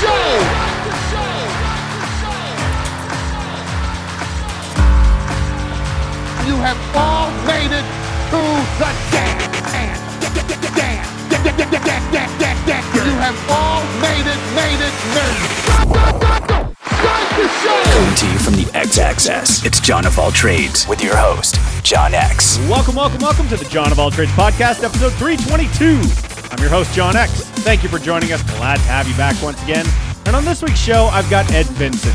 show. You have all made it to the dance. You have all made it, made it, made it. Start the show. Coming to you from the X Access, it's John of All Trades with your host, John X. Welcome, welcome, welcome to the John of All Trades podcast, episode 322. I'm your host, John X. Thank you for joining us. Glad to have you back once again. And on this week's show, I've got Ed Vincent.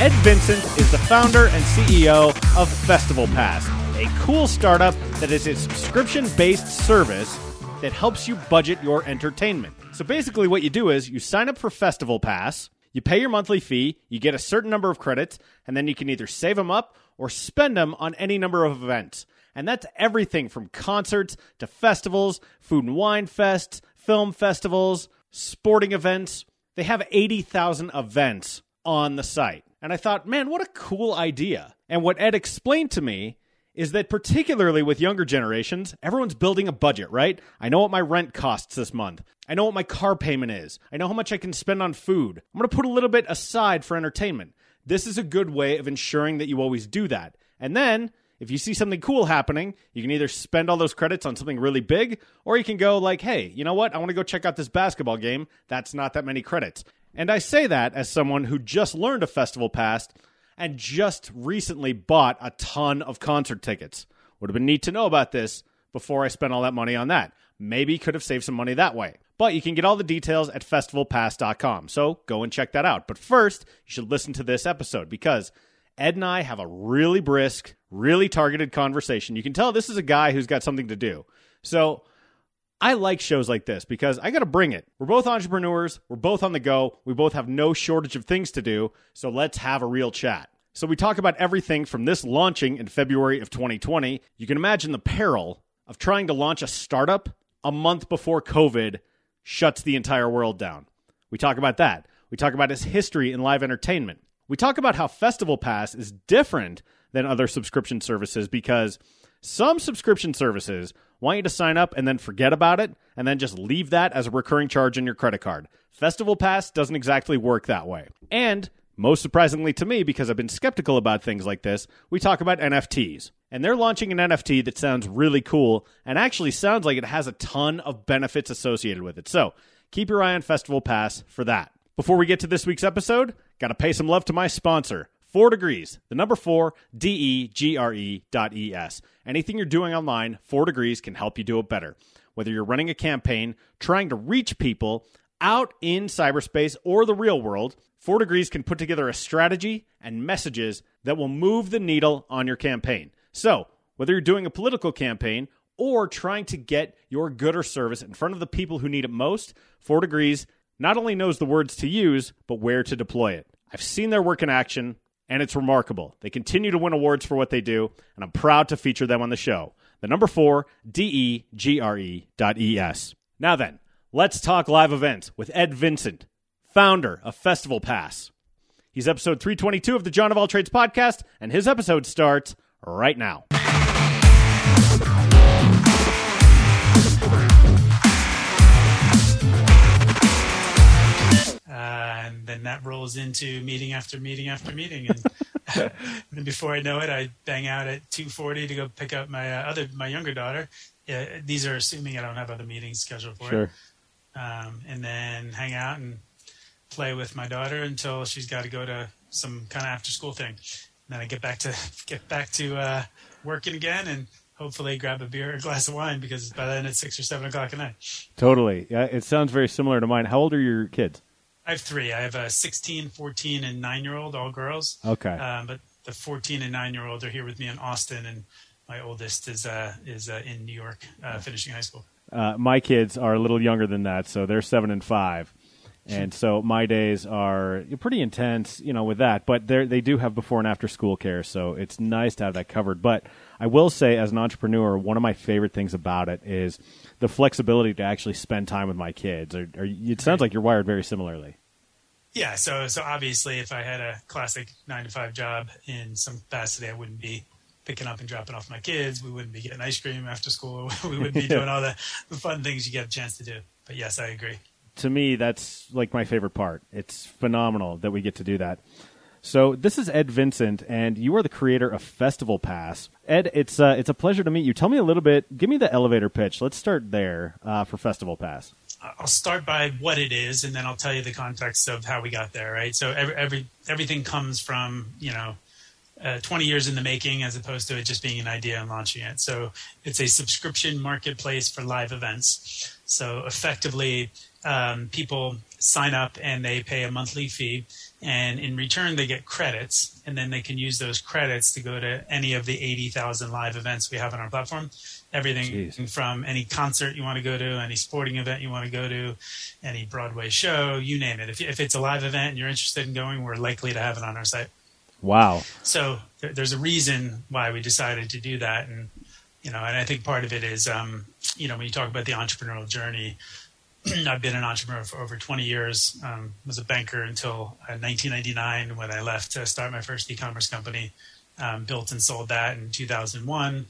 Ed Vincent is the founder and CEO of Festival Pass, a cool startup that is a subscription based service that helps you budget your entertainment. So basically, what you do is you sign up for Festival Pass, you pay your monthly fee, you get a certain number of credits, and then you can either save them up or spend them on any number of events. And that's everything from concerts to festivals, food and wine fests, film festivals, sporting events. They have 80,000 events on the site. And I thought, man, what a cool idea. And what Ed explained to me is that particularly with younger generations, everyone's building a budget, right? I know what my rent costs this month. I know what my car payment is. I know how much I can spend on food. I'm going to put a little bit aside for entertainment. This is a good way of ensuring that you always do that. And then, if you see something cool happening, you can either spend all those credits on something really big, or you can go like, hey, you know what? I want to go check out this basketball game. That's not that many credits. And I say that as someone who just learned a festival pass and just recently bought a ton of concert tickets. Would have been neat to know about this before I spent all that money on that. Maybe could have saved some money that way. But you can get all the details at festivalpass.com. So go and check that out. But first, you should listen to this episode because Ed and I have a really brisk, really targeted conversation. You can tell this is a guy who's got something to do. So I like shows like this because I got to bring it. We're both entrepreneurs, we're both on the go, we both have no shortage of things to do, so let's have a real chat. So we talk about everything from this launching in February of 2020. You can imagine the peril of trying to launch a startup a month before COVID shuts the entire world down. We talk about that. We talk about his history in live entertainment. We talk about how Festival Pass is different than other subscription services because some subscription services want you to sign up and then forget about it and then just leave that as a recurring charge in your credit card. Festival Pass doesn't exactly work that way. And most surprisingly to me, because I've been skeptical about things like this, we talk about NFTs. And they're launching an NFT that sounds really cool and actually sounds like it has a ton of benefits associated with it. So keep your eye on Festival Pass for that. Before we get to this week's episode, got to pay some love to my sponsor, Four Degrees, the number four, D E G R E dot E S. Anything you're doing online, Four Degrees can help you do it better. Whether you're running a campaign, trying to reach people out in cyberspace or the real world, Four Degrees can put together a strategy and messages that will move the needle on your campaign. So, whether you're doing a political campaign or trying to get your good or service in front of the people who need it most, Four Degrees not only knows the words to use, but where to deploy it. I've seen their work in action, and it's remarkable. They continue to win awards for what they do, and I'm proud to feature them on the show. The number four, D E G R E dot E S. Now then, let's talk live events with Ed Vincent, founder of Festival Pass. He's episode 322 of the John of All Trades podcast, and his episode starts right now. And then that rolls into meeting after meeting after meeting, and then before I know it, I bang out at two forty to go pick up my uh, other my younger daughter. Yeah, these are assuming I don't have other meetings scheduled for Sure. it. Um, and then hang out and play with my daughter until she's got to go to some kind of after school thing. And then I get back to get back to uh, working again, and hopefully grab a beer or a glass of wine because by then it's six or seven o'clock at night. Totally. Yeah, it sounds very similar to mine. How old are your kids? I have three. I have a 16, 14, and nine year old, all girls. Okay. Um, but the 14 and nine year old are here with me in Austin, and my oldest is uh, is uh, in New York, uh, finishing high school. Uh, my kids are a little younger than that, so they're seven and five. And so my days are pretty intense, you know, with that. But they they do have before and after school care, so it's nice to have that covered. But I will say, as an entrepreneur, one of my favorite things about it is the flexibility to actually spend time with my kids. Or, or it sounds like you're wired very similarly. Yeah. So so obviously, if I had a classic nine to five job in some capacity, I wouldn't be picking up and dropping off my kids. We wouldn't be getting ice cream after school. we wouldn't be doing all the, the fun things you get a chance to do. But yes, I agree. To me, that's like my favorite part. It's phenomenal that we get to do that. So this is Ed Vincent, and you are the creator of Festival Pass. Ed, it's uh, it's a pleasure to meet you. Tell me a little bit. Give me the elevator pitch. Let's start there uh, for Festival Pass. I'll start by what it is, and then I'll tell you the context of how we got there. Right. So every, every everything comes from you know uh, 20 years in the making as opposed to it just being an idea and launching it. So it's a subscription marketplace for live events. So effectively, um, people sign up and they pay a monthly fee, and in return they get credits, and then they can use those credits to go to any of the 80,000 live events we have on our platform. Everything Jeez. from any concert you want to go to, any sporting event you want to go to, any Broadway show, you name it. If, if it's a live event and you're interested in going, we're likely to have it on our site. Wow. So there, there's a reason why we decided to do that, and you know, and I think part of it is, um, you know, when you talk about the entrepreneurial journey, I've been an entrepreneur for over 20 years. Um, was a banker until uh, 1999 when I left to start my first e-commerce company. Um, built and sold that in 2001,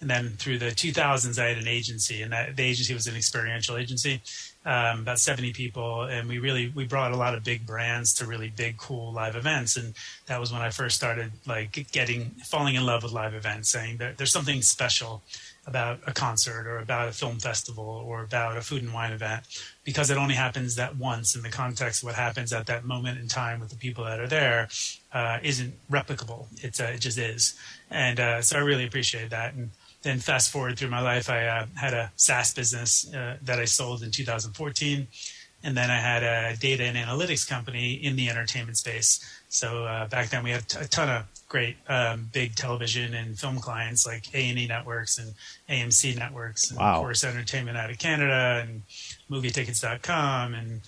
and then through the 2000s, I had an agency, and that the agency was an experiential agency, um, about 70 people, and we really we brought a lot of big brands to really big, cool live events, and that was when I first started like getting falling in love with live events, saying that there's something special about a concert or about a film festival or about a food and wine event because it only happens that once in the context of what happens at that moment in time with the people that are there uh, isn't replicable. It's uh, it just is, and uh, so I really appreciate that. And then fast forward through my life, I uh, had a SaaS business uh, that I sold in 2014, and then I had a data and analytics company in the entertainment space. So uh, back then we had a ton of great um, big television and film clients like A and E networks and AMC networks, and Wow. of course Entertainment out of Canada and MovieTickets.com, and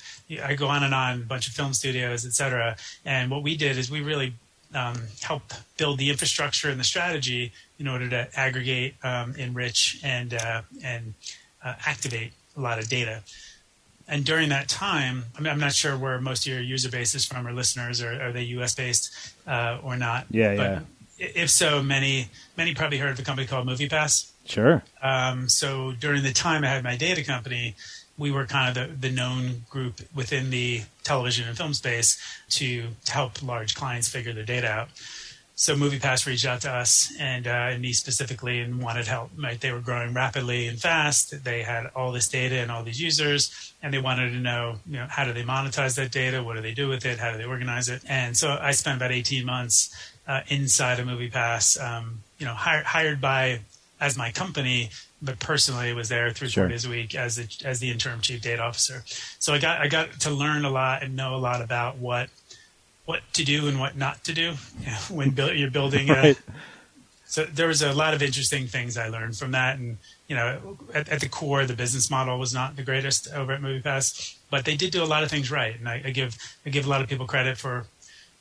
I go on and on, a bunch of film studios, et cetera. And what we did is we really um, help build the infrastructure and the strategy in order to aggregate, um, enrich, and uh, and uh, activate a lot of data. And during that time, I mean, I'm not sure where most of your user base is from or listeners, or are they U.S. based uh, or not? Yeah, but yeah. If so, many many probably heard of a company called MoviePass. Sure. Um, so during the time I had my data company, we were kind of the, the known group within the television and film space to, to help large clients figure their data out. So MoviePass reached out to us and, uh, and me specifically and wanted help. Right? They were growing rapidly and fast. They had all this data and all these users, and they wanted to know, you know, how do they monetize that data? What do they do with it? How do they organize it? And so I spent about 18 months uh, inside of MoviePass, um, you know, hired, hired by as my company, but personally was there three Sure. four days a week as the as the interim chief data officer. So I got I got to learn a lot and know a lot about what what to do and what not to do when build, you're building. A, Right. so there was a lot of interesting things I learned from that, and you know, at, at the core, the business model was not the greatest over at MoviePass, but they did do a lot of things right, and I, I give I give a lot of people credit for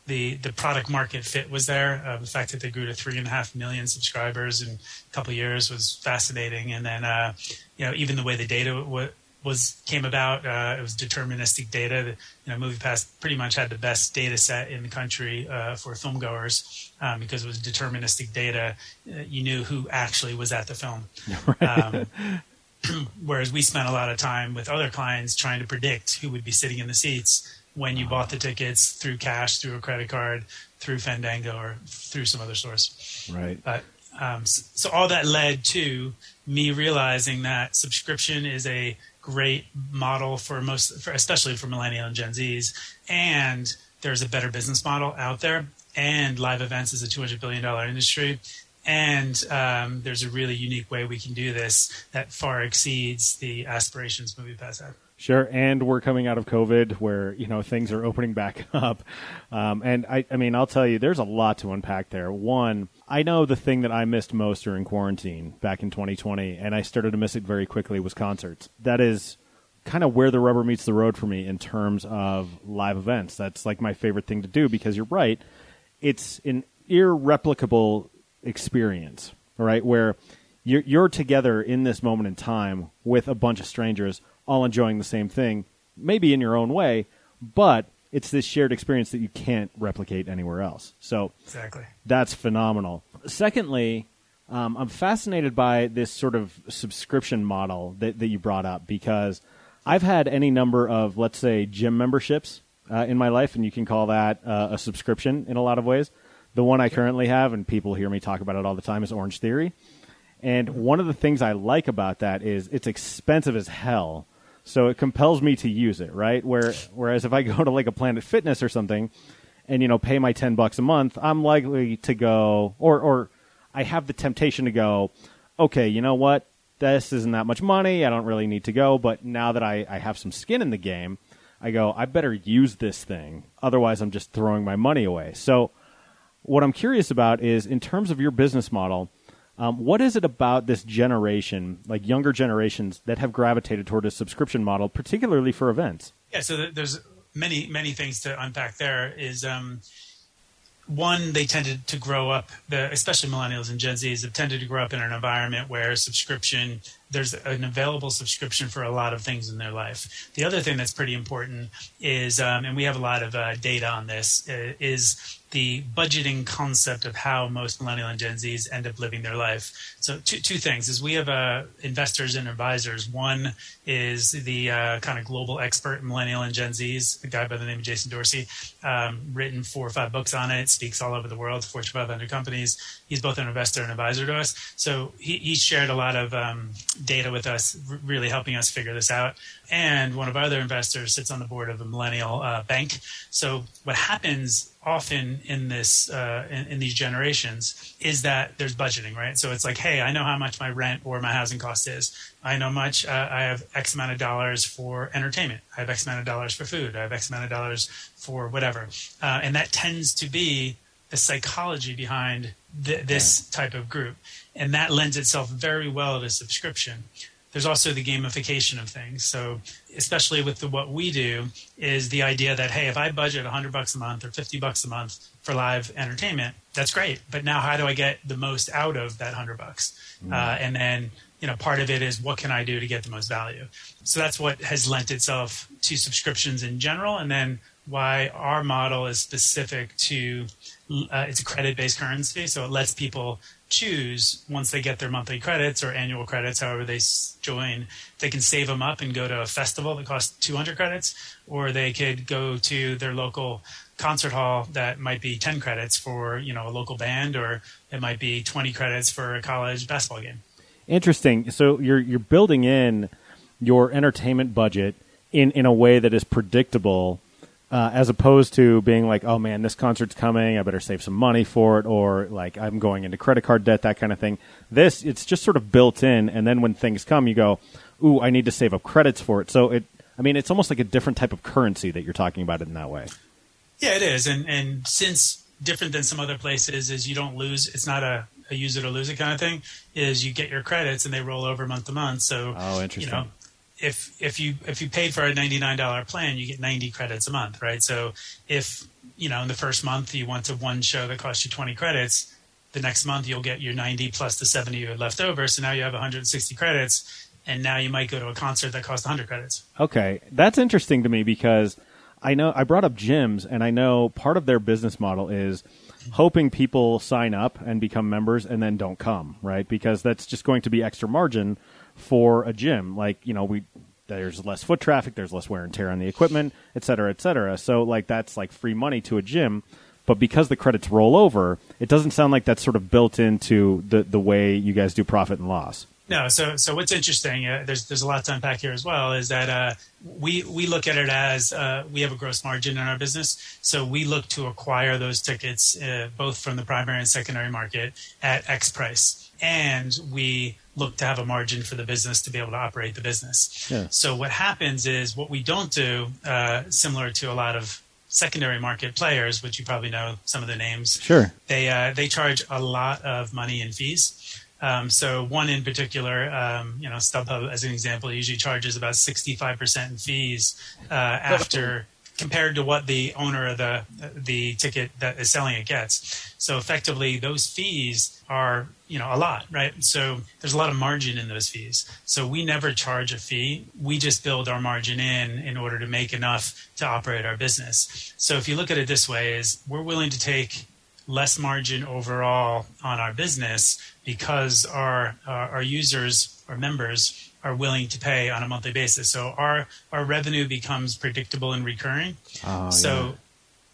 the the product market fit was there. Uh, the fact that they grew to three and a half million subscribers in a couple of years was fascinating, and then uh, you know even the way the data w- was came about, uh, it was deterministic data. You know, MoviePass pretty much had the best data set in the country uh, for filmgoers um, because it was deterministic data. Uh, you knew who actually was at the film. Um, whereas we spent a lot of time with other clients trying to predict who would be sitting in the seats when you bought the tickets through cash, through a credit card, through Fandango, or through some other source. Right. But um, so, so all that led to me realizing that subscription is a great model for most, for, especially for millennial and Gen Zs, and there's a better business model out there. And live events is a two hundred billion dollar industry, and um, there's a really unique way we can do this that far exceeds the aspirations MoviePass had. Sure, and we're coming out of COVID, where you know things are opening back up, um, and I, I mean, I'll tell you, there's a lot to unpack there. One, I know the thing that I missed most during quarantine back in 2020, and I started to miss it very quickly was concerts. That is kind of where the rubber meets the road for me in terms of live events. That's like my favorite thing to do because you're right, it's an irreplicable experience, right? where you're, you're together in this moment in time with a bunch of strangers all enjoying the same thing, maybe in your own way, but it's this shared experience that you can't replicate anywhere else. So Exactly. that's phenomenal. Secondly, um, I'm fascinated by this sort of subscription model that, that you brought up because I've had any number of, let's say, gym memberships uh, in my life, and you can call that uh, a subscription in a lot of ways. The one I currently have, and people hear me talk about it all the time, is Orange Theory. And one of the things I like about that is it's expensive as hell. So it compels me to use it, right? Where, whereas if I go to like a Planet Fitness or something and, you know, pay my 10 bucks a month, I'm likely to go, or, or I have the temptation to go, okay, you know what? This isn't that much money. I don't really need to go. But now that I, I have some skin in the game, I go, I better use this thing. Otherwise, I'm just throwing my money away. So, what I'm curious about is in terms of your business model, um, what is it about this generation, like younger generations, that have gravitated toward a subscription model, particularly for events? Yeah, so there's many many things to unpack. There is um, one they tended to grow up, the, especially millennials and Gen Zs have tended to grow up in an environment where subscription there's an available subscription for a lot of things in their life. The other thing that's pretty important is, um, and we have a lot of uh, data on this, uh, is the budgeting concept of how most millennial and Gen Zs end up living their life. So two, two things is we have uh, investors and advisors. One is the uh, kind of global expert in millennial and Gen Zs, a guy by the name of Jason Dorsey, um, written four or five books on it, speaks all over the world, Fortune 500 companies. He's both an investor and advisor to us. So he, he shared a lot of um, data with us, really helping us figure this out. And one of our other investors sits on the board of a millennial uh, bank. So what happens often in this uh, in, in, these generations is that there's budgeting, right? So it's like, hey, I know how much my rent or my housing cost is. I know much. Uh, I have X amount of dollars for entertainment. I have X amount of dollars for food. I have X amount of dollars for whatever, uh, and that tends to be the psychology behind th- this yeah. type of group, and that lends itself very well to subscription there's also the gamification of things. So, especially with the, what we do, is the idea that hey, if I budget 100 bucks a month or 50 bucks a month for live entertainment, that's great. But now, how do I get the most out of that 100 bucks? Mm. Uh, and then, you know, part of it is what can I do to get the most value. So that's what has lent itself to subscriptions in general, and then why our model is specific to uh, it's a credit based currency, so it lets people choose once they get their monthly credits or annual credits, however they join, they can save them up and go to a festival that costs 200 credits, or they could go to their local concert hall that might be 10 credits for you know a local band, or it might be 20 credits for a college basketball game. Interesting. So you're you're building in your entertainment budget in in a way that is predictable uh, as opposed to being like, oh man, this concert's coming, I better save some money for it, or like I'm going into credit card debt, that kind of thing. This, it's just sort of built in, and then when things come, you go, ooh, I need to save up credits for it. So it, I mean, it's almost like a different type of currency that you're talking about it in that way. Yeah, it is, and and since different than some other places is you don't lose. It's not a, a use it or lose it kind of thing. Is you get your credits and they roll over month to month. So oh, interesting. You know, if if you if you paid for a ninety nine dollar plan, you get ninety credits a month, right? So if you know in the first month you went to one show that cost you twenty credits, the next month you'll get your ninety plus the seventy you had left over. So now you have one hundred and sixty credits, and now you might go to a concert that costs hundred credits. Okay, that's interesting to me because I know I brought up gyms, and I know part of their business model is hoping people sign up and become members and then don't come, right? Because that's just going to be extra margin for a gym. Like, you know, we there's less foot traffic, there's less wear and tear on the equipment, et cetera, et cetera. So like that's like free money to a gym. But because the credits roll over, it doesn't sound like that's sort of built into the, the way you guys do profit and loss. No, so so what's interesting? Uh, there's there's a lot to unpack here as well. Is that uh, we we look at it as uh, we have a gross margin in our business, so we look to acquire those tickets uh, both from the primary and secondary market at X price, and we look to have a margin for the business to be able to operate the business. Yeah. So what happens is what we don't do, uh, similar to a lot of secondary market players, which you probably know some of the names. Sure. They uh, they charge a lot of money in fees. Um, so one in particular, um, you know, StubHub as an example, usually charges about sixty five percent in fees uh, after compared to what the owner of the the ticket that is selling it gets. So effectively, those fees are you know a lot, right? So there's a lot of margin in those fees. So we never charge a fee. We just build our margin in in order to make enough to operate our business. So if you look at it this way, is we're willing to take less margin overall on our business because our our, our users or members are willing to pay on a monthly basis. So our our revenue becomes predictable and recurring. Oh, so.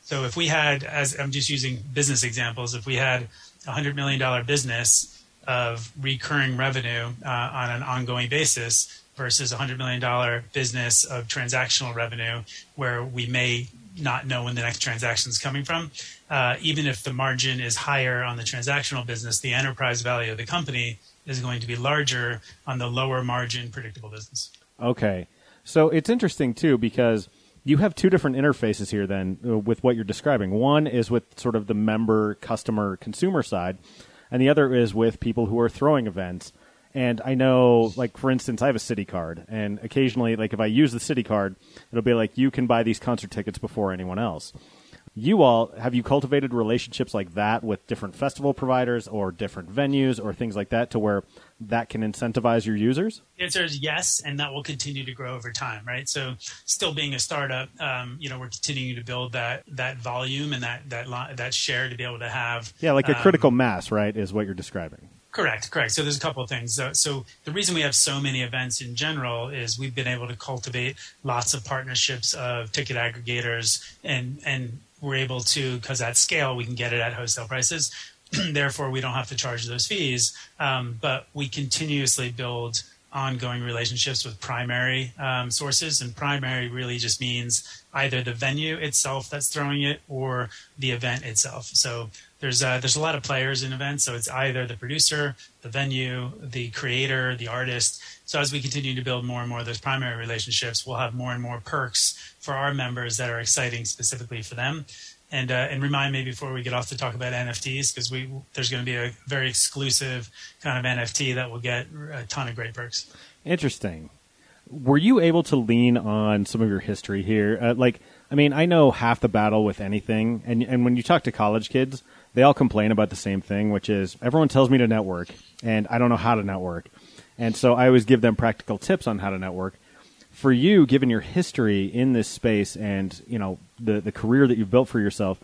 So if we had, as I'm just using business examples, if we had a hundred million dollar business of recurring revenue uh, on an ongoing basis versus a hundred million dollar business of transactional revenue, where we may not know when the next transaction is coming from. Uh, even if the margin is higher on the transactional business, the enterprise value of the company is going to be larger on the lower margin predictable business. Okay. So it's interesting too because you have two different interfaces here then uh, with what you're describing. One is with sort of the member, customer, consumer side, and the other is with people who are throwing events. And I know, like for instance, I have a city card, and occasionally, like if I use the city card, it'll be like you can buy these concert tickets before anyone else. You all have you cultivated relationships like that with different festival providers or different venues or things like that to where that can incentivize your users? The answer is yes, and that will continue to grow over time, right? So, still being a startup, um, you know, we're continuing to build that that volume and that that that share to be able to have. Yeah, like a um, critical mass, right? Is what you're describing. Correct, correct. So there's a couple of things. So, so, the reason we have so many events in general is we've been able to cultivate lots of partnerships of ticket aggregators, and and we're able to because at scale we can get it at wholesale prices. Therefore, we don't have to charge those fees. Um, but we continuously build ongoing relationships with primary um, sources, and primary really just means either the venue itself that's throwing it or the event itself. So there's a, there's a lot of players in events, so it's either the producer, the venue, the creator, the artist. So as we continue to build more and more of those primary relationships, we'll have more and more perks for our members that are exciting specifically for them. And uh, and remind me before we get off to talk about NFTs because we there's going to be a very exclusive kind of NFT that will get a ton of great perks. Interesting. Were you able to lean on some of your history here? Uh, like, I mean, I know half the battle with anything, and and when you talk to college kids, they all complain about the same thing, which is everyone tells me to network, and I don't know how to network, and so I always give them practical tips on how to network. For you, given your history in this space and you know the the career that you've built for yourself,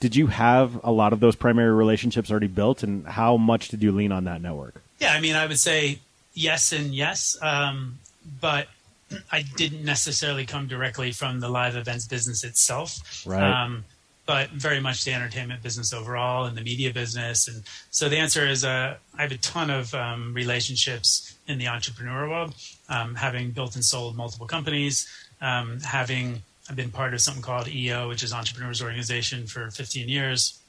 did you have a lot of those primary relationships already built, and how much did you lean on that network? Yeah, I mean, I would say yes and yes, um, but I didn't necessarily come directly from the live events business itself. Right. Um, but very much the entertainment business overall and the media business. And so the answer is uh, I have a ton of um, relationships in the entrepreneur world, um, having built and sold multiple companies, um, having I've been part of something called EO, which is Entrepreneurs Organization, for 15 years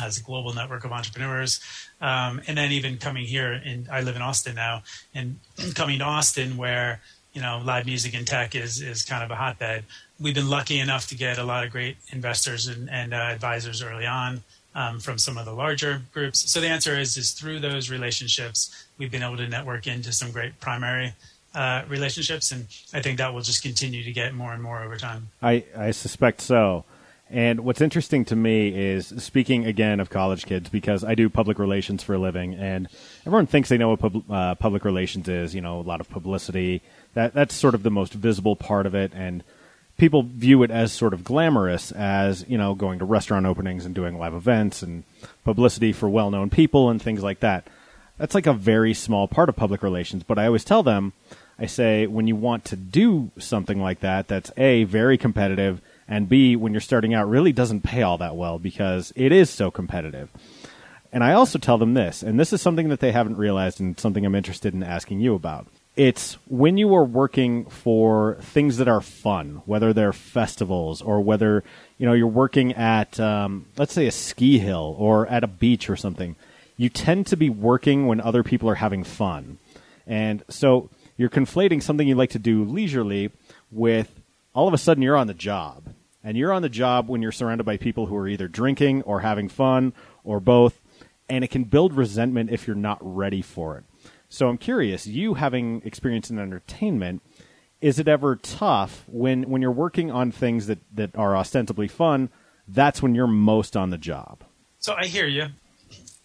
as a global network of entrepreneurs. Um, and then even coming here, and I live in Austin now, and coming to Austin where you know live music and tech is is kind of a hotbed. We've been lucky enough to get a lot of great investors and, and uh, advisors early on. Um, from some of the larger groups. So the answer is is through those relationships, we've been able to network into some great primary uh, relationships, and I think that will just continue to get more and more over time. I, I suspect so. And what's interesting to me is speaking again of college kids because I do public relations for a living, and everyone thinks they know what pub, uh, public relations is. You know, a lot of publicity. That that's sort of the most visible part of it, and people view it as sort of glamorous as you know going to restaurant openings and doing live events and publicity for well-known people and things like that. That's like a very small part of public relations but i always tell them i say when you want to do something like that that's a very competitive and b when you're starting out really doesn't pay all that well because it is so competitive. And i also tell them this and this is something that they haven't realized and something i'm interested in asking you about it's when you are working for things that are fun, whether they're festivals or whether you know you're working at, um, let's say, a ski hill or at a beach or something. You tend to be working when other people are having fun, and so you're conflating something you like to do leisurely with all of a sudden you're on the job, and you're on the job when you're surrounded by people who are either drinking or having fun or both, and it can build resentment if you're not ready for it. So I'm curious, you having experience in entertainment, is it ever tough when when you're working on things that that are ostensibly fun? That's when you're most on the job. So I hear you.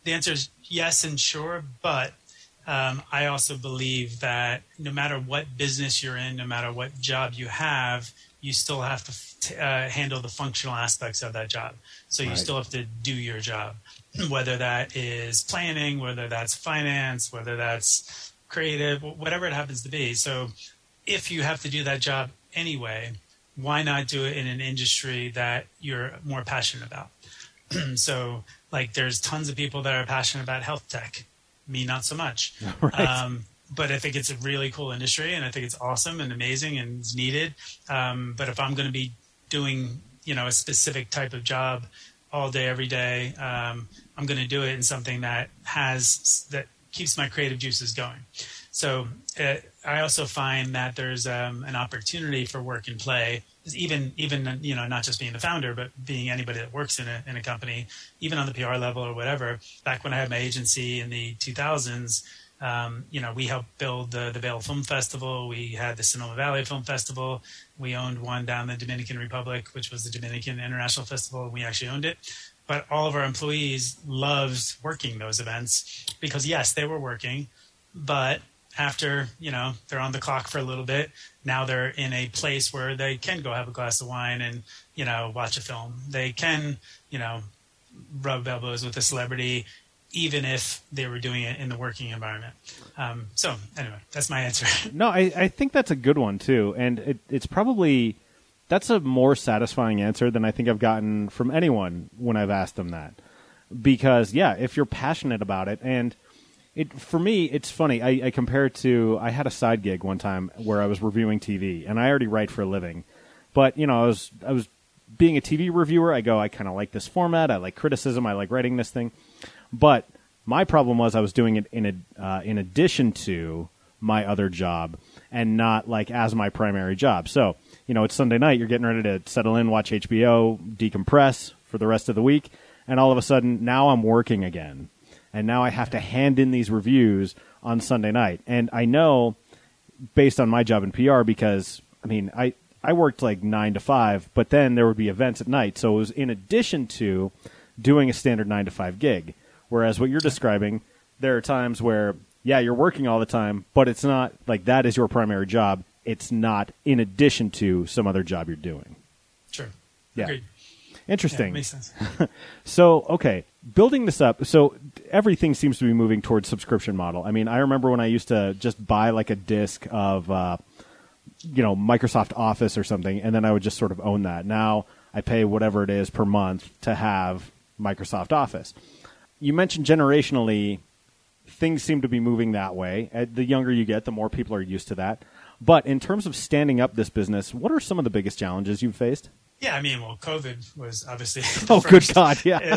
The answer is yes and sure, but um, I also believe that no matter what business you're in, no matter what job you have, you still have to uh, handle the functional aspects of that job. So you Right. still have to do your job, whether that is planning, whether that's finance, whether that's creative, whatever it happens to be. So if you have to do that job anyway, why not do it in an industry that you're more passionate about? so, like, there's tons of people that are passionate about health tech. Me, not so much. Right. Um, but I think it's a really cool industry, and I think it's awesome and amazing and it's needed. Um, but if I'm going to be doing, you know, a specific type of job all day, every day, um, I'm going to do it in something that has that keeps my creative juices going. So uh, I also find that there's um, an opportunity for work and play, even even you know not just being the founder, but being anybody that works in a in a company, even on the PR level or whatever. Back when I had my agency in the 2000s. Um, you know, we helped build the, the Vail Film Festival. We had the Sonoma Valley Film Festival. We owned one down in the Dominican Republic, which was the Dominican International Festival. And we actually owned it. But all of our employees loved working those events because, yes, they were working, but after you know they're on the clock for a little bit now they're in a place where they can go have a glass of wine and you know watch a film. They can you know rub elbows with a celebrity even if they were doing it in the working environment. Um, so anyway that's my answer. No, I, I think that's a good one too, and it, it's probably that's a more satisfying answer than I think I've gotten from anyone when I've asked them that. Because yeah, if you're passionate about it, and it for me, it's funny. I, I compare it to I had a side gig one time where I was reviewing TV, and I already write for a living, but you know I was I was being a TV reviewer. I go I kind of like this format. I like criticism. I like writing this thing, but my problem was I was doing it in a, uh, in addition to my other job and not like as my primary job. So, you know, it's Sunday night, you're getting ready to settle in, watch HBO, decompress for the rest of the week, and all of a sudden now I'm working again. And now I have to hand in these reviews on Sunday night. And I know based on my job in PR because I mean, I I worked like 9 to 5, but then there would be events at night. So it was in addition to doing a standard 9 to 5 gig. Whereas what you're describing, there are times where, yeah, you're working all the time, but it's not like that is your primary job. It's not in addition to some other job you're doing. sure Yeah. Agreed. Yeah, Interesting. makes sense So, okay, building this up. So, everything seems to be moving towards subscription model. I mean, I remember when I used to just buy like a disc of, uh, you know, Microsoft Office or something, and then I would just sort of own that. Now I pay whatever it is per month to have Microsoft Office. You mentioned generationally, things seem to be moving that way. Uh, The younger you get, the more people are used to that. But in terms of standing up this business, what are some of the biggest challenges you've faced? Yeah, I mean, well, COVID was obviously. Oh, the good. God, yeah.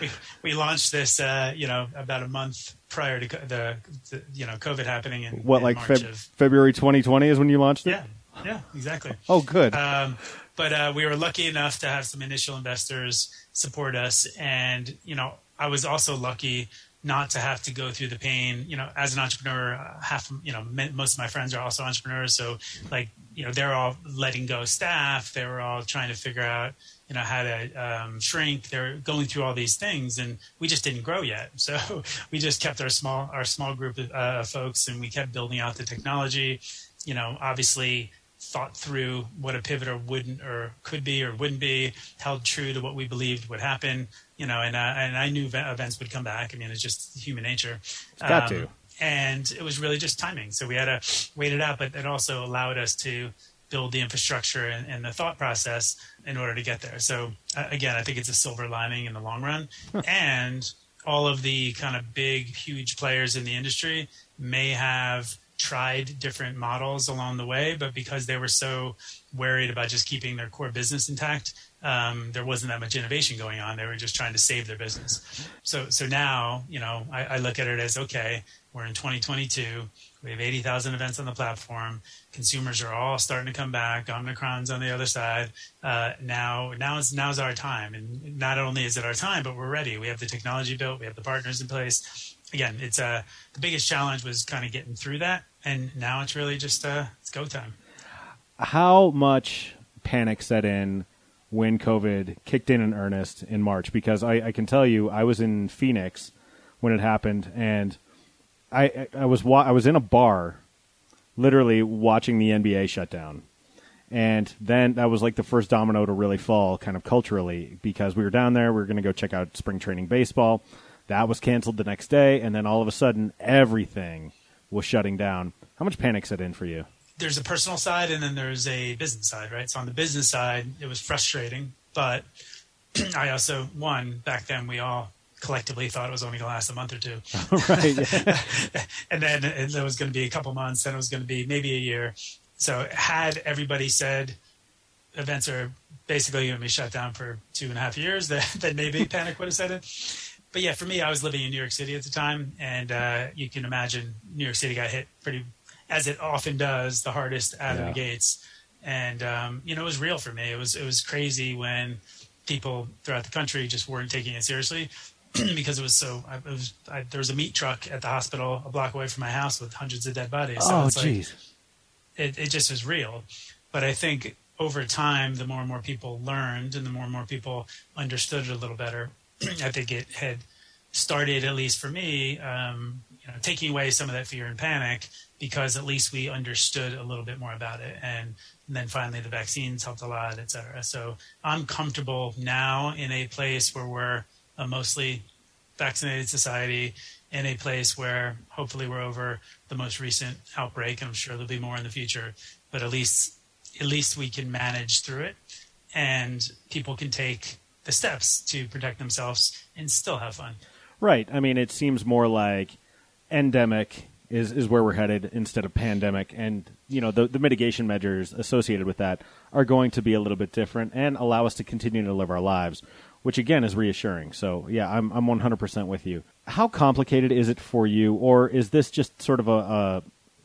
We, we launched this, uh, you know, about a month prior to the, the you know, COVID happening in What, in like March Feb- of February 2020 is when you launched it? yeah, yeah, exactly. Oh, good. Um, but uh, we were lucky enough to have some initial investors support us, and you know, I was also lucky not to have to go through the pain. You know, as an entrepreneur, uh, half you know, most of my friends are also entrepreneurs, so like you know, they're all letting go staff. They were all trying to figure out you know how to um, shrink. They're going through all these things, and we just didn't grow yet. So we just kept our small our small group of uh, folks, and we kept building out the technology. You know, obviously thought through what a pivoter wouldn't or could be or wouldn't be, held true to what we believed would happen. You know, and uh, and I knew ve- events would come back. I mean, it's just human nature. Um, got to. And it was really just timing. So we had to wait it out, but it also allowed us to build the infrastructure and, and the thought process in order to get there. So uh, again, I think it's a silver lining in the long run. and all of the kind of big, huge players in the industry may have tried different models along the way, but because they were so worried about just keeping their core business intact, um, there wasn't that much innovation going on. They were just trying to save their business. So, so now, you know, I, I look at it as okay, we're in 2022. We have 80,000 events on the platform. Consumers are all starting to come back. Omicron's on the other side. Uh, now, now is now's our time, and not only is it our time, but we're ready. We have the technology built. We have the partners in place. Again, it's uh, the biggest challenge was kind of getting through that, and now it's really just uh, it's go time. how much panic set in when COVID kicked in in earnest in March? Because I, I can tell you, I was in Phoenix when it happened, and I I was wa- I was in a bar, literally watching the NBA shut down, and then that was like the first domino to really fall, kind of culturally, because we were down there, we were going to go check out spring training baseball. That was canceled the next day, and then all of a sudden, everything was shutting down. How much panic set in for you? There's a personal side and then there's a business side, right? So on the business side, it was frustrating, but I also one back then we all collectively thought it was only going to last a month or two. right. And then it was going to be a couple months, then it was going to be maybe a year. So had everybody said events are basically going to be shut down for two and a half years, then, then maybe panic would have set in. But yeah, for me, I was living in New York City at the time, and uh, you can imagine New York City got hit pretty, as it often does, the hardest out Yeah. of the gates. And um, you know, it was real for me. It was it was crazy when people throughout the country just weren't taking it seriously because it was so. I, it was I, there was a meat truck at the hospital a block away from my house with hundreds of dead bodies. So oh, it's like, it, it just was real. But I think over time, the more and more people learned and the more and more people understood it a little better, I think it had started, at least for me, um, you know, taking away some of that fear and panic because at least we understood a little bit more about it. And, and then finally the vaccines helped a lot, et cetera. So I'm comfortable now in a place where we're a mostly vaccinated society in a place where hopefully we're over the most recent outbreak I'm sure there'll be more in the future but at least at least we can manage through it and people can take the steps to protect themselves and still have fun Right. I mean, it seems more like endemic is, is where we're headed instead of pandemic. And, you know, the, the mitigation measures associated with that are going to be a little bit different and allow us to continue to live our lives, which again is reassuring. So, yeah, I'm, I'm 100% with you. How complicated is it for you, or is this just sort of a, a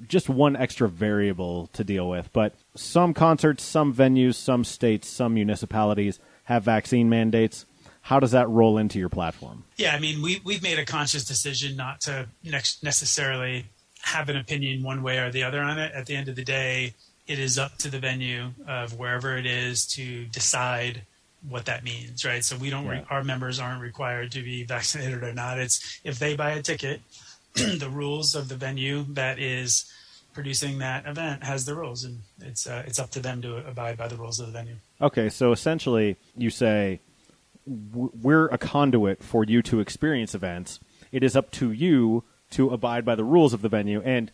just one extra variable to deal with? But some concerts, some venues, some states, some municipalities have vaccine mandates. How does that roll into your platform? yeah i mean we, we've made a conscious decision not to necessarily have an opinion one way or the other on it. At the end of the day it is up to the venue of wherever it is to decide what that means right? So we don't re- our members aren't required to be vaccinated or not. It's if they buy a ticket the rules of the venue that is producing that event has the rules and it's uh, it's up to them to abide by the rules of the venue. Okay, so essentially, you say we're a conduit for you to experience events. It is up to you to abide by the rules of the venue, and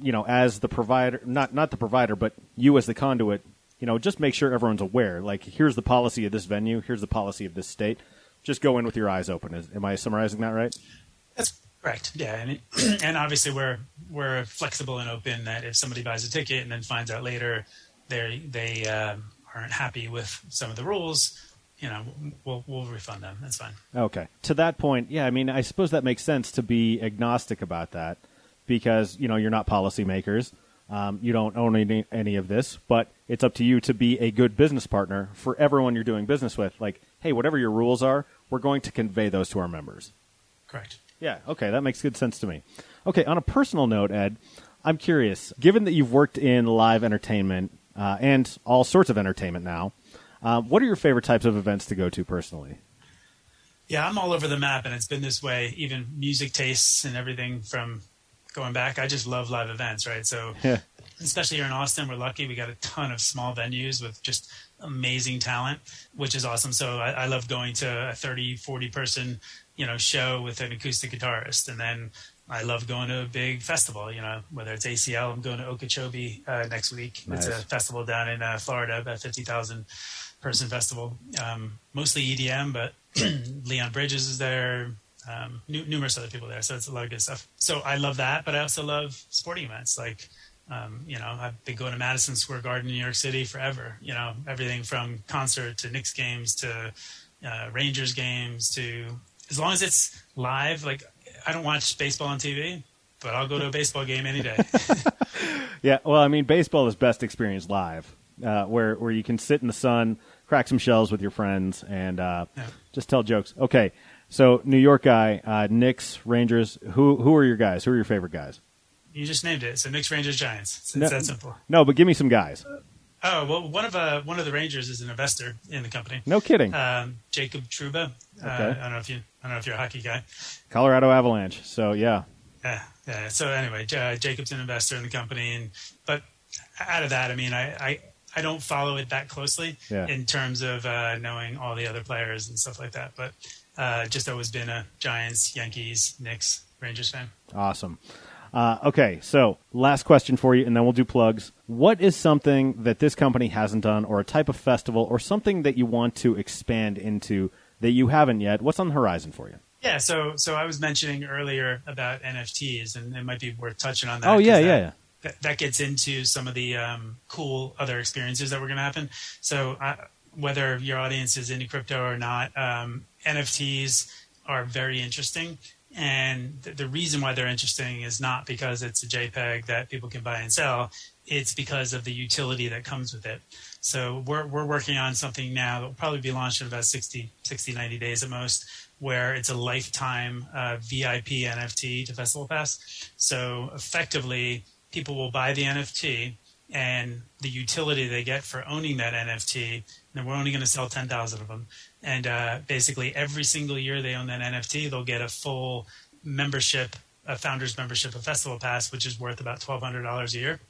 you know, as the provider, not not the provider, but you as the conduit, you know, just make sure everyone's aware. Like, here's the policy of this venue. Here's the policy of this state. Just go in with your eyes open. Is, am I summarizing that right? That's correct. Yeah, and and obviously we're we're flexible and open that if somebody buys a ticket and then finds out later they they um, aren't happy with some of the rules, you know, we'll we'll refund them. That's fine. Okay. To that point, yeah, I mean, I suppose that makes sense to be agnostic about that because, you know, you're not policymakers. Um, you don't own any, any of this, but it's up to you to be a good business partner for everyone you're doing business with. Like, hey, whatever your rules are, we're going to convey those to our members. Correct. Yeah, okay, that makes good sense to me. Okay, on a personal note, Ed, I'm curious. Given that you've worked in live entertainment uh, and all sorts of entertainment now, uh, what are your favorite types of events to go to personally? Yeah, I'm all over the map, and it's been this way. Even music tastes and everything from going back. I just love live events, right? So Yeah. especially here in Austin, we're lucky. We got a ton of small venues with just amazing talent, which is awesome. So I, I love going to a 30, 40 person, you know, show with an acoustic guitarist. And then I love going to a big festival, you know, whether it's ACL, I'm going to Okeechobee uh, next week. It's a festival down in uh, Florida, about 50,000 person festival. Um, mostly EDM, but Leon Bridges is there. Um, nu- numerous other people there, so it's a lot of good stuff. So I love that, but I also love sporting events. Like, um, you know, I've been going to Madison Square Garden, in New York City forever. You know, everything from concert to Knicks games to uh, Rangers games to as long as it's live. Like, I don't watch baseball on TV, but I'll go to a baseball game any day. Yeah, well, I mean, baseball is best experienced live, uh, where where you can sit in the sun, crack some shells with your friends, and uh, Yeah. just tell jokes. Okay, so New York guy, uh, Knicks, Rangers. Who who are your guys? Who are your favorite guys? you just named it. So Knicks, Rangers, Giants. It's, No- it's that simple. No, but give me some guys. Oh well, one of uh, one of the Rangers is an investor in the company. No kidding. Um, Jacob Trouba. Uh, Okay. I don't know if you I don't know if you're a hockey guy. Colorado Avalanche. So yeah, Yeah, yeah. So anyway, uh, Jacob's an investor in the company, and but out of that, I mean, I I, I don't follow it that closely Yeah. in terms of uh, knowing all the other players and stuff like that. But uh, just always been a Giants, Yankees, Knicks, Rangers fan. awesome. Uh, okay, so last question for you, and then we'll do plugs. What is something that this company hasn't done, or a type of festival, or something that you want to expand into that you haven't yet? What's on the horizon for you? Yeah, so so I was mentioning earlier about NFTs, and it might be worth touching on that. Oh yeah, yeah, that, yeah. That, that gets into some of the um, cool other experiences that were going to happen. So uh, whether your audience is into crypto or not, um, NFTs are very interesting. And th- the reason why they're interesting is not because it's a JPEG that people can buy and sell. It's because of the utility that comes with it. So we're, we're working on something now that will probably be launched in about 60, 60 90 days at most, where it's a lifetime uh, VIP NFT to Festival Pass. So effectively, people will buy the NFT and the utility they get for owning that NFT. And we're only going to sell 10,000 of them. And uh, basically, every single year they own that NFT, they'll get a full membership, a founder's membership, a festival pass, which is worth about $1,200 a year.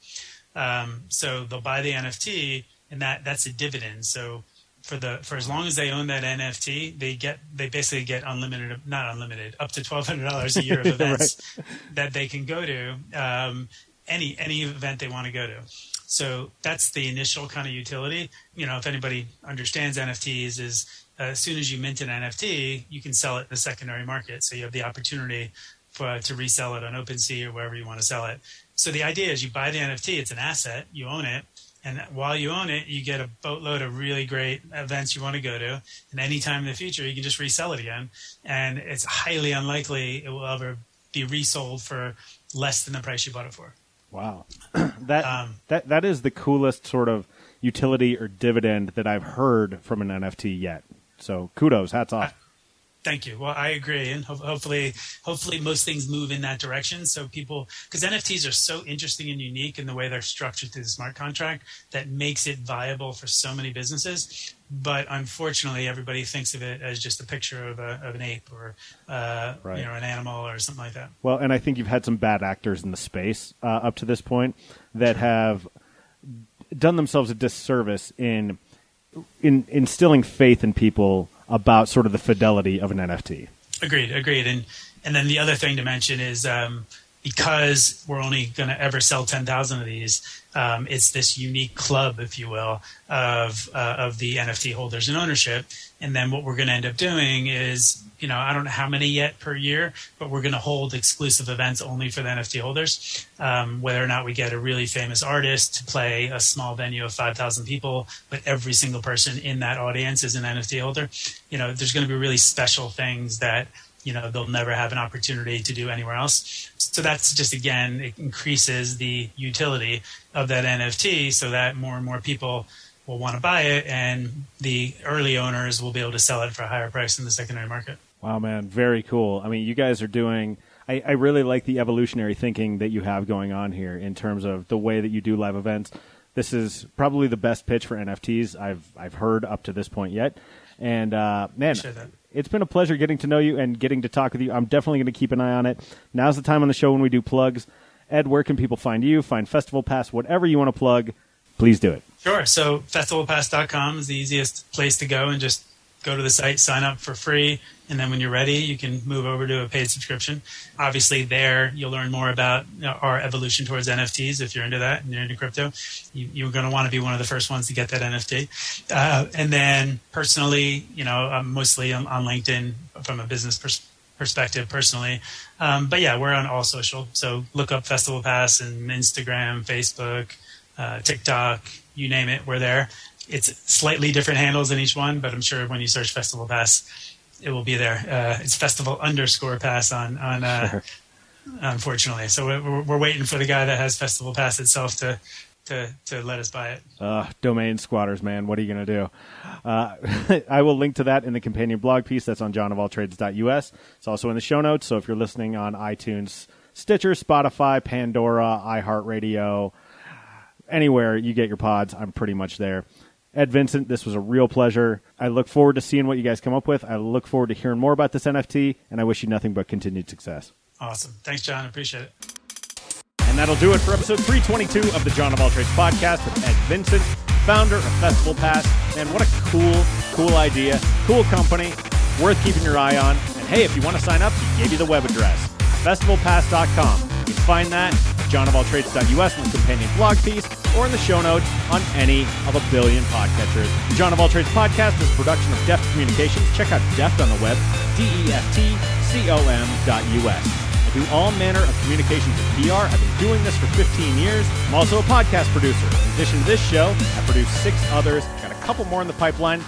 Um, so they'll buy the NFT, and that that's a dividend. So for the for as long as they own that NFT, they get they basically get unlimited, not unlimited, up to twelve hundred dollars a year of events that they can go to um, any any event they want to go to. So that's the initial kind of utility. You know, if anybody understands NFTs, is uh, as soon as you mint an NFT, you can sell it in the secondary market. So you have the opportunity for, to resell it on OpenSea or wherever you want to sell it. So the idea is you buy the NFT, it's an asset, you own it, and while you own it, you get a boatload of really great events you want to go to. And anytime in the future, you can just resell it again. And it's highly unlikely it will ever be resold for less than the price you bought it for. Wow, that Um, that that is the coolest sort of utility or dividend that I've heard from an NFT yet. So kudos, hats off. Thank you. Well, I agree, and ho- hopefully, hopefully, most things move in that direction. So people, because NFTs are so interesting and unique in the way they're structured through the smart contract, that makes it viable for so many businesses. But unfortunately, everybody thinks of it as just a picture of, a, of an ape or uh, Right. you know an animal or something like that. Well, and I think you've had some bad actors in the space uh, up to this point that have done themselves a disservice in in instilling faith in people about sort of the fidelity of an NFT. Agreed, agreed. And and then the other thing to mention is um, because we're only going to ever sell ten thousand of these, um, it's this unique club, if you will, of uh, of the NFT holders and ownership. And then what we're going to end up doing is, you know, I don't know how many yet per year, but we're going to hold exclusive events only for the NFT holders. Um, whether or not we get a really famous artist to play a small venue of five thousand people, but every single person in that audience is an NFT holder, you know, there's going to be really special things that you know they'll never have an opportunity to do anywhere else so that's just again it increases the utility of that nft so that more and more people will want to buy it and the early owners will be able to sell it for a higher price in the secondary market Wow, man, very cool. I mean, you guys are doing. I, I really like the evolutionary thinking that you have going on here in terms of the way that you do live events. This is probably the best pitch for NFTs I've I've heard up to this point yet. And uh, man. It's been a pleasure getting to know you and getting to talk with you. I'm definitely going to keep an eye on it. Now's the time on the show when we do plugs. Ed, where can people find you? Find Festival Pass, whatever you want to plug. Please do it. Sure. So festivalpass.com is the easiest place to go and just go to the site, sign up for free, and then when you're ready, you can move over to a paid subscription. Obviously, there you'll learn more about our evolution towards NFTs. If you're into that and you're into crypto, you, you're going to want to be one of the first ones to get that NFT. Uh, and then personally, you know, I'm mostly on, on LinkedIn from a business pers- perspective personally. Um, but yeah, we're on all social. So look up Festival Pass and Instagram, Facebook, uh, TikTok, you name it, we're there. It's slightly different handles in each one, but I'm sure when you search Festival Pass, it will be there. Uh, it's Festival underscore Pass on on. Uh, Unfortunately, so we're, we're waiting for the guy that has Festival Pass itself to to to let us buy it. Uh, domain squatters, man. What are you going to do? Uh, I will link to that in the companion blog piece that's on johnofalltrades.us. It's also in the show notes. So if you're listening on iTunes, Stitcher, Spotify, Pandora, iHeartRadio, anywhere you get your pods, I'm pretty much there. Ed Vincent, this was a real pleasure. I look forward to seeing what you guys come up with. I look forward to hearing more about this NFT, and I wish you nothing but continued success. Awesome, thanks, Jon. Appreciate it. And that'll do it for episode 322 of the John of All Trades podcast with Ed Vincent, founder of Festival Pass. Man, what a cool, cool idea. Cool company. Worth keeping your eye on. And hey, if you want to sign up, he gave you the web address festivalpass.com. You can find that at johnofalltrades.us in the companion blog piece or in the show notes on any of a billion podcatchers. The John of All Trades podcast is a production of Deft Communications. Check out Deft on the web, D-E-F-T-C-O-M dot U-S. I do all manner of communications and PR. I've been doing this for 15 years. I'm also a podcast producer. In addition to this show, I produce six others. Got a couple more in the pipeline.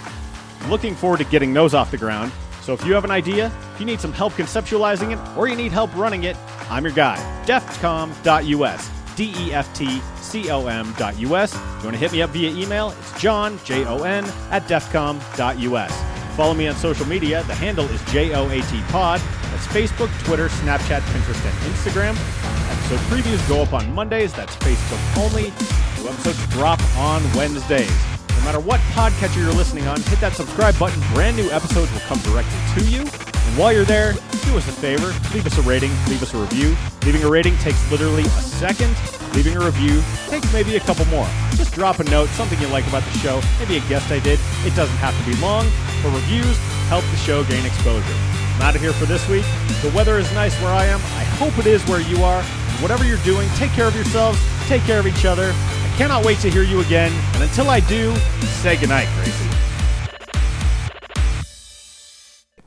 I'm Looking forward to getting those off the ground. So if you have an idea, if you need some help conceptualizing it, or you need help running it, I'm your guy. Deftcom.us. D E F T C O M.us. You want to hit me up via email, it's Jon, J O N, at deftcom.us. Follow me on social media. The handle is JOAT Pod. That's Facebook, Twitter, Snapchat, Pinterest, and Instagram. Episode previews go up on Mondays. That's Facebook only. New episodes drop on Wednesdays. No matter what podcatcher you're listening on, hit that subscribe button. Brand new episodes will come directly to you. While you're there, do us a favor, leave us a rating, leave us a review. Leaving a rating takes literally a second. Leaving a review takes maybe a couple more. Just drop a note, something you like about the show, maybe a guest I did. It doesn't have to be long, but reviews help the show gain exposure. I'm out of here for this week. The weather is nice where I am. I hope it is where you are. Whatever you're doing, take care of yourselves, take care of each other. I cannot wait to hear you again. And until I do, say goodnight, Gracie.